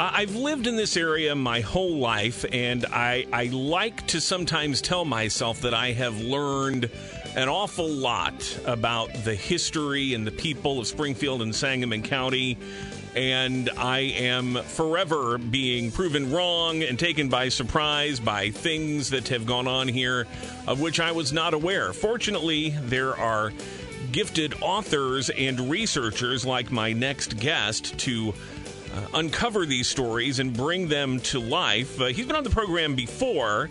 I've lived in this area my whole life, and I, I like to sometimes tell myself that I have learned an awful lot about the history and the people of Springfield and Sangamon County. And I am forever being proven wrong and taken by surprise by things that have gone on here of which I was not aware. Fortunately, there are gifted authors and researchers like my next guest to uh, uncover these stories and bring them to life. Uh, he's been on the program before.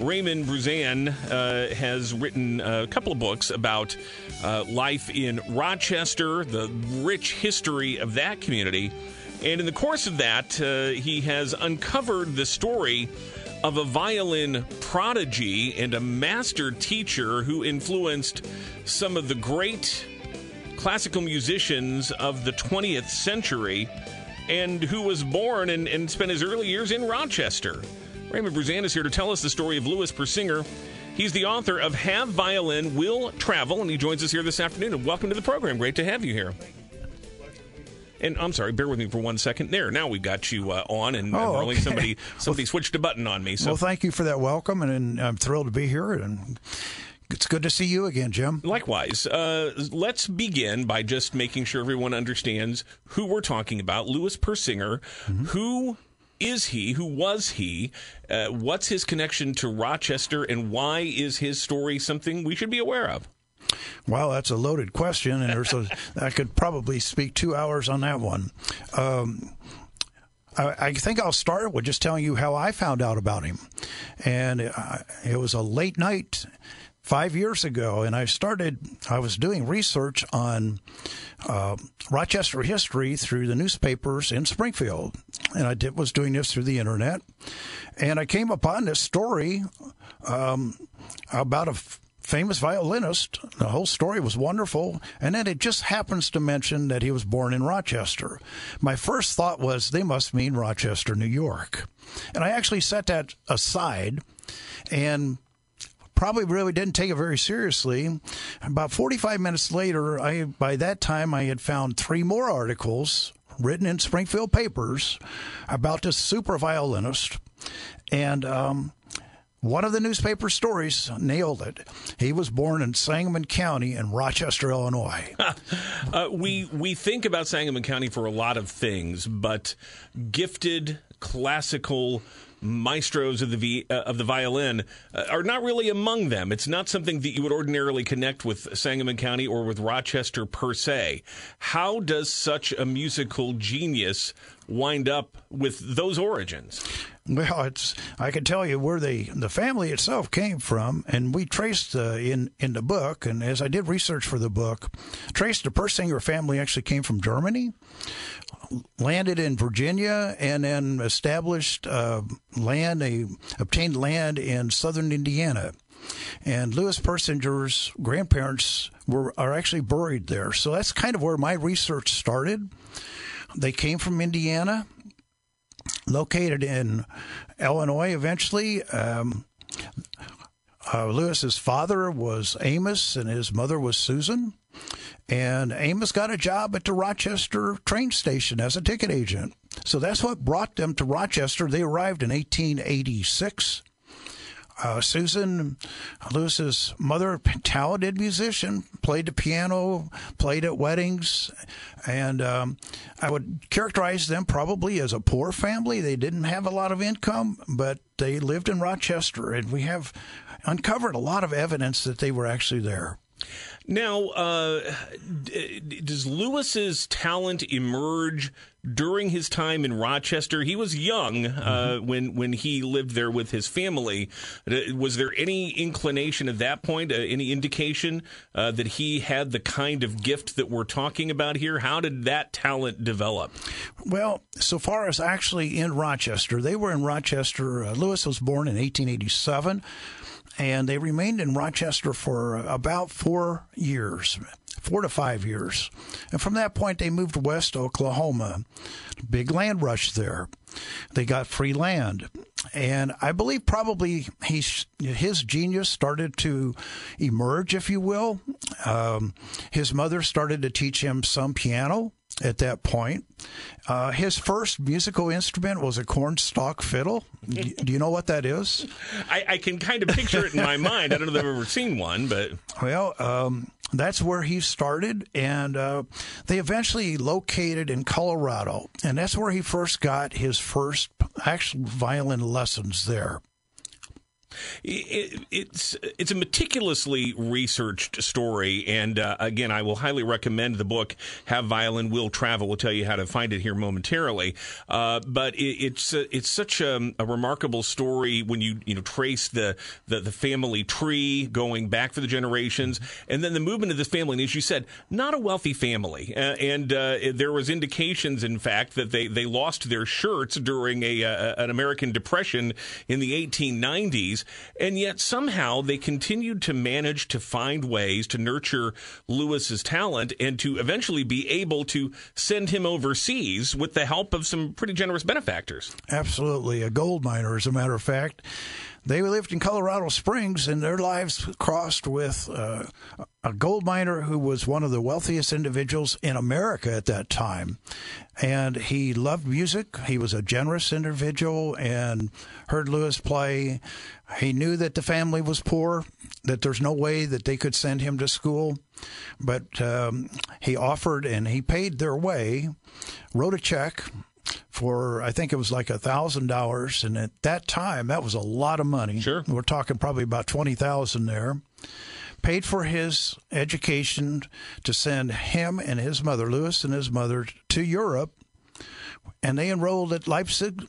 Raymond Bruzan uh, has written a couple of books about uh, life in Rochester, the rich history of that community. And in the course of that, uh, he has uncovered the story of a violin prodigy and a master teacher who influenced some of the great classical musicians of the 20th century and who was born and, and spent his early years in Rochester. Raymond Bruzan is here to tell us the story of Louis Persinger. He's the author of Have Violin Will Travel, and he joins us here this afternoon. And welcome to the program. Great to have you here. And I'm sorry, bear with me for one second. There, now we've got you uh, on, and oh, okay. somebody somebody well, switched a button on me. So. Well, thank you for that welcome, and, and I'm thrilled to be here. And it's good to see you again, Jim. Likewise. Uh, let's begin by just making sure everyone understands who we're talking about. Louis Persinger, mm-hmm. who is he? Who was he? Uh, what's his connection to Rochester, and why is his story something we should be aware of? Well, that's a loaded question, and there's a, I could probably speak two hours on that one. Um, I, I, think I'll start with just telling you how I found out about him, and uh, it was a late night five years ago, and I started. I was doing research on uh, Rochester history through the newspapers in Springfield, and I did, was doing this through the internet, and I came upon this story um, about a f- famous violinist. The whole story was wonderful, and then it just happens to mention that he was born in Rochester. My first thought was they must mean Rochester, New York, and I actually set that aside and probably really didn't take it very seriously. About 45 minutes later, I by that time I had found three more articles written in Springfield papers about this super violinist, and um, one of the newspaper stories nailed it. He was born in Sangamon County in Rochester, Illinois. uh, we we think about Sangamon County for a lot of things, but gifted classical maestros of the v, uh, of the violin uh, are not really among them. It's not something that you would ordinarily connect with Sangamon County or with Rochester per se. How does such a musical genius wind up with those origins? Well, it's I can tell you where the the family itself came from, and we traced uh, in in the book. And as I did research for the book, traced the Persinger family actually came from Germany, landed in Virginia, and then established uh, land. They obtained land in southern Indiana. And Louis Persinger's grandparents were are actually buried there. So that's kind of where my research started. They came from Indiana located in Illinois eventually. Um, uh, Louis's father was Amos and his mother was Susan. And Amos got a job at the Rochester train station as a ticket agent. So that's what brought them to Rochester. They arrived in 1886 uh, Susan Louis's mother, talented musician, played the piano, played at weddings, and um, I would characterize them probably as a poor family. They didn't have a lot of income, but they lived in Rochester, and we have uncovered a lot of evidence that they were actually there. Now, uh, does Louis's talent emerge during his time in Rochester? He was young uh, mm-hmm. when when he lived there with his family. Uh, was there any inclination at that point, uh, any indication uh, that he had the kind of gift that we're talking about here? How did that talent develop? Well, so far as actually in Rochester, they were in Rochester. Uh, Louis was born in 1887 and they remained in Rochester for about four years, four to five years. And from that point, they moved west to Oklahoma. Big land rush there. They got free land. And I believe probably he, his genius started to emerge, if you will. Um, his mother started to teach him some piano at that point. Uh, his first musical instrument was a cornstalk fiddle. Do you know what that is? I, I, can kind of picture it in my mind. I don't know if I've ever seen one, but well, um, that's where he started, and uh, they eventually located in Colorado, and that's where he first got his first actual violin lessons there. It, it's it's a meticulously researched story, and uh, again, I will highly recommend the book "Have Violin Will Travel." We'll tell you how to find it here momentarily. Uh, but it, it's uh, it's such a, a, remarkable story when you you know trace the, the, the family tree going back for the generations, and then the movement of this family. And as you said, not a wealthy family, uh, and uh, there was indications, in fact, that they they lost their shirts during a, an American Depression in the 1890s and yet somehow they continued to manage to find ways to nurture Louis's talent and to eventually be able to send him overseas with the help of some pretty generous benefactors. Absolutely. A gold miner, as a matter of fact. They lived in Colorado Springs, and their lives crossed with uh, a gold miner who was one of the wealthiest individuals in America at that time. And he loved music. He was a generous individual and heard Louis play. He knew that the family was poor, that there's no way that they could send him to school. But um, he offered and he paid their way, wrote a check for I think it was like a thousand dollars, and at that time that was a lot of money. Sure, we're talking probably about twenty thousand there. Paid for his education to send him and his mother, Louis and his mother, to Europe, and they enrolled at Leipzig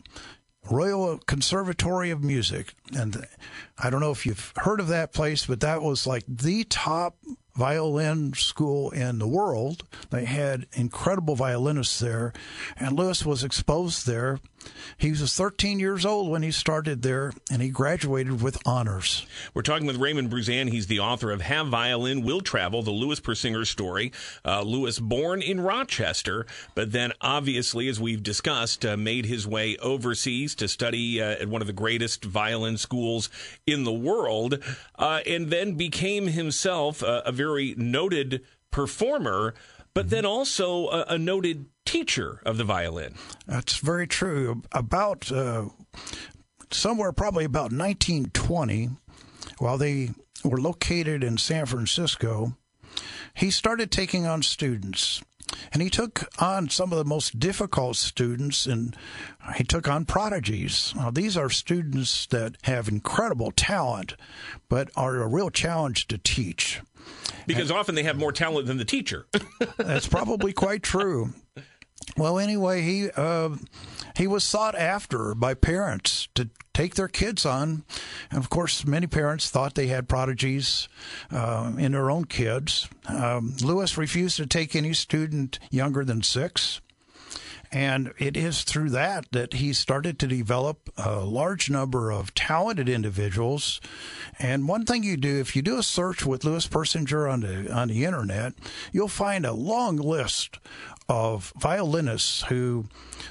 Royal Conservatory of Music. And I don't know if you've heard of that place, but that was like the top violin school in the world. They had incredible violinists there, and Louis was exposed there. He was 13 years old when he started there, and he graduated with honors. We're talking with Raymond Bruzan. He's the author of Have Violin Will Travel, the Louis Persinger story. Uh, Louis, born in Rochester, but then obviously, as we've discussed, uh, made his way overseas to study uh, at one of the greatest violin schools in the world, uh, and then became himself a very noted performer but then also a, a, noted teacher of the violin. That's very true. About uh, somewhere probably about 1920, while they were located in San Francisco, he started taking on students. And he took on some of the most difficult students and he took on prodigies. Now, these are students that have incredible talent, but are a real challenge to teach. Because and, often they have more talent than the teacher. that's probably quite true. Well, anyway, he uh, he was sought after by parents to take their kids on, and of course, many parents thought they had prodigies uh, in their own kids. Um, Louis refused to take any student younger than six. And it is through that that he started to develop a large number of talented individuals. And one thing you do, if you do a search with Louis Persinger on the on the internet, you'll find a long list of violinists who,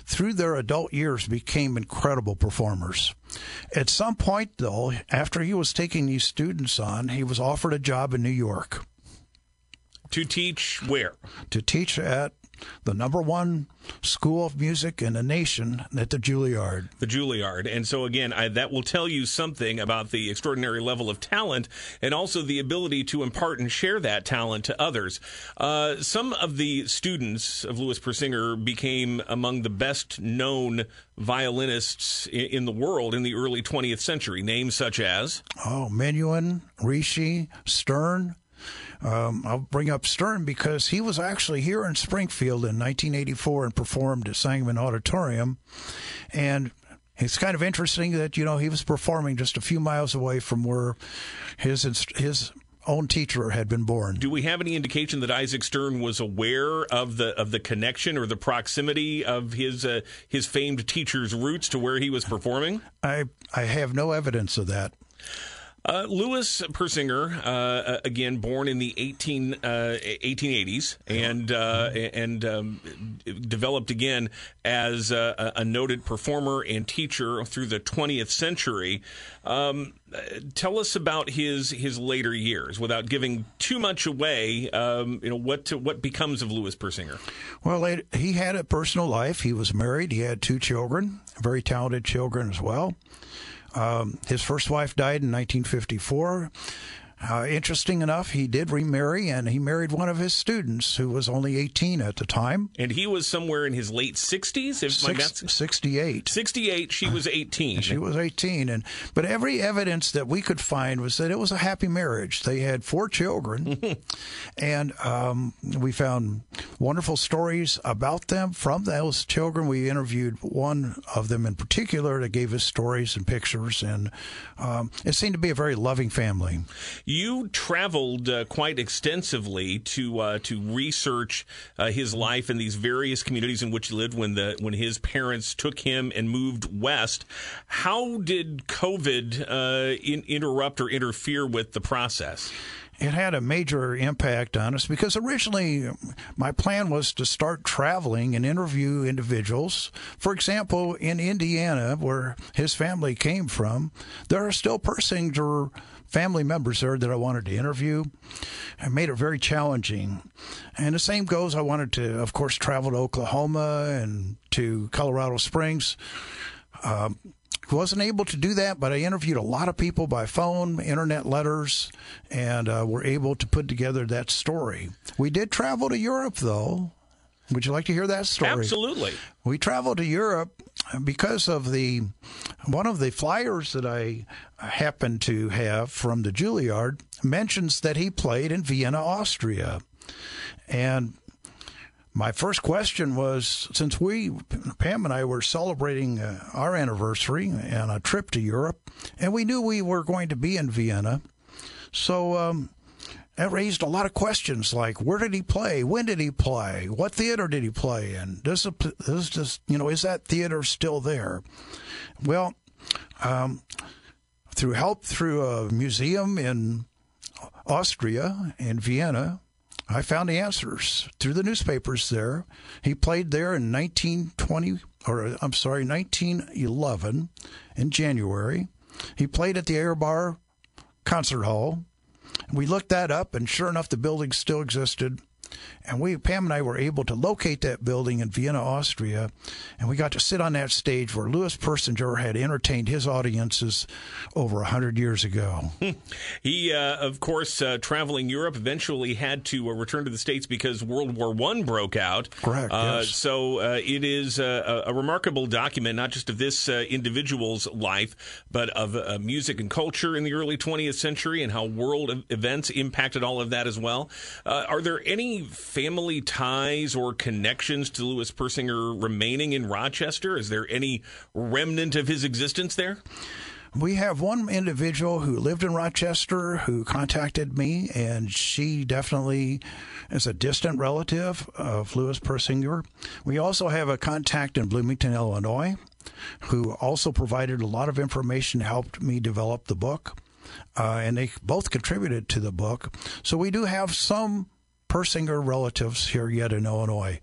through their adult years, became incredible performers. At some point, though, after he was taking these students on, he was offered a job in New York. To teach where? To teach at the number one school of music in the nation at the Juilliard. The Juilliard. And so, again, I, that will tell you something about the extraordinary level of talent and also the ability to impart and share that talent to others. Uh, some of the students of Louis Persinger became among the best known violinists in, in the world in the early 20th century. Names such as? Oh, Menuhin, Ricci, Stern. Um, I'll bring up Stern because he was actually here in Springfield in 1984 and performed at Sangamon Auditorium. And it's kind of interesting that you know he was performing just a few miles away from where his his own teacher had been born. Do we have any indication that Isaac Stern was aware of the of the connection or the proximity of his uh, his famed teacher's roots to where he was performing? I I have no evidence of that. Uh, Louis Persinger, uh, again born in the 18, uh, 1880s, and uh, and um, developed again as a, a, noted performer and teacher through the 20th century. Um, tell us about his his later years, without giving too much away. Um, you know what what becomes of Louis Persinger? Well, he had a personal life. He was married. He had two children, very talented children as well. Um, his first wife died in 1954. Uh, interesting enough, he did remarry, and he married one of his students who was only 18 at the time. And he was somewhere in his late 60s, if Six, my math's 68. 68. She was 18. She was 18, and but every evidence that we could find was that it was a happy marriage. They had four children, and um, we found wonderful stories about them from those children. We interviewed one of them in particular that gave us stories and pictures, and um, it seemed to be a very loving family. You traveled uh, quite extensively to uh, to research uh, his life in these various communities in which he lived when the when his parents took him and moved west. How did COVID uh, in, interrupt or interfere with the process? it had a major impact on us because originally my plan was to start traveling and interview individuals. For example, in Indiana, where his family came from, there are still Persinger family members there that I wanted to interview. I made it very challenging. And the same goes, I wanted to, of course, travel to Oklahoma and to Colorado Springs. Um, wasn't able to do that, but I interviewed a lot of people by phone, internet letters, and uh, were able to put together that story. We did travel to Europe, though. Would you like to hear that story? Absolutely. We traveled to Europe because of the one of the flyers that I happened to have from the Juilliard mentions that he played in Vienna, Austria. And my first question was since we, Pam and I, were celebrating uh, our anniversary and a trip to Europe, and we knew we were going to be in Vienna. So um, that raised a lot of questions like where did he play? When did he play? What theater did he play in? Does, does, does you know is that theater still there? Well um, through help through a museum in austria in vienna i found the answers through the newspapers there. He played there in 1920 or i'm sorry 1911 in january. He played at the Ehrbar concert hall we looked that up, and sure enough, the building still existed. And we, Pam and I, were able to locate that building in Vienna, Austria, and we got to sit on that stage where Louis Persinger had entertained his audiences over a hundred years ago. he, uh, of course, uh, traveling Europe, eventually had to uh, return to the states because World War One broke out. Correct. Uh, yes. So uh, it is a, a, remarkable document, not just of this uh, individual's life, but of music and culture in the early 20th century and how world events impacted all of that as well. are there any family ties or connections to Louis Persinger remaining in Rochester? Is there any remnant of his existence there? We have one individual who lived in Rochester who contacted me, and she definitely is a distant relative of Louis Persinger. We also have a contact in Bloomington, Illinois, who also provided a lot of information, helped me develop the book. Uh, and they both contributed to the book. So we do have some Persinger relatives here yet in Illinois.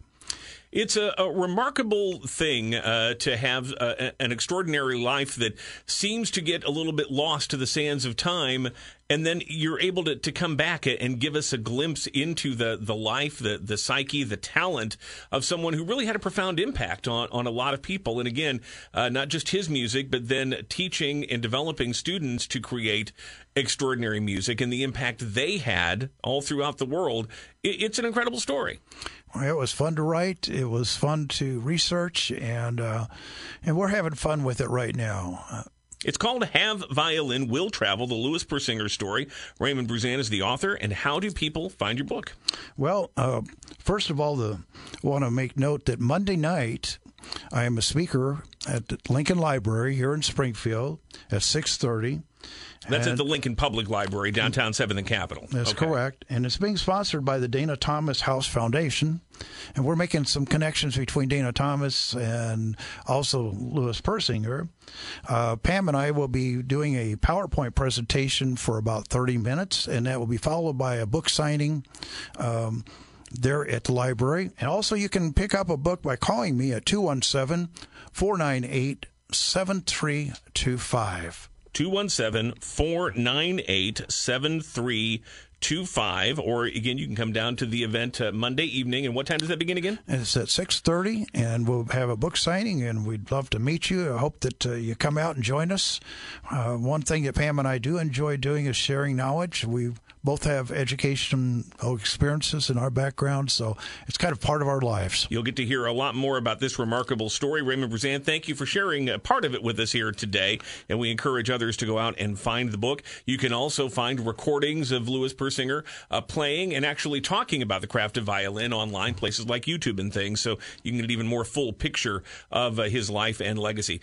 It's a, a remarkable thing uh, to have uh, an extraordinary life that seems to get a little bit lost to the sands of time, and then you're able to, to come back and give us a glimpse into the, the life, the, the psyche, the talent of someone who really had a profound impact on, on a lot of people. And again, uh, not just his music, but then teaching and developing students to create extraordinary music and the impact they had all throughout the world. It, it's an incredible story. It was fun to write. It was fun to research, and uh, and we're having fun with it right now. It's called Have Violin Will Travel, the Louis Persinger story. Raymond Bruzan is the author. And how do people find your book? Well, uh, first of all, the want to make note that Monday night I am a speaker at Lincoln Library here in Springfield at 6:30. That's at the Lincoln Public Library, downtown 7th and Capitol. That's okay. correct. And it's being sponsored by the Dana Thomas House Foundation. And we're making some connections between Dana Thomas and also Louis Persinger. Uh, Pam and I will be doing a PowerPoint presentation for about 30 minutes, and that will be followed by a book signing. Um, there at the library. And also, you can pick up a book by calling me at 217 498 7325. 217 498 7325 or again you can come down to the event uh, monday evening. And what time does that begin again? It's at 6.30 and we'll have a book signing and we'd love to meet you. I hope that uh, you come out and join us. Uh, one thing that pam and i do enjoy doing is sharing knowledge. We both have educational experiences in our background, so it's kind of part of our lives. You'll get to hear a lot more about this remarkable story. Raymond Bruzan, thank you for sharing a part of it with us here today, and we encourage others to go out and find the book. You can also find recordings of Louis Persinger uh, playing and actually talking about the craft of violin online, places like YouTube and things, so you can get an even more full picture of uh, his life and legacy.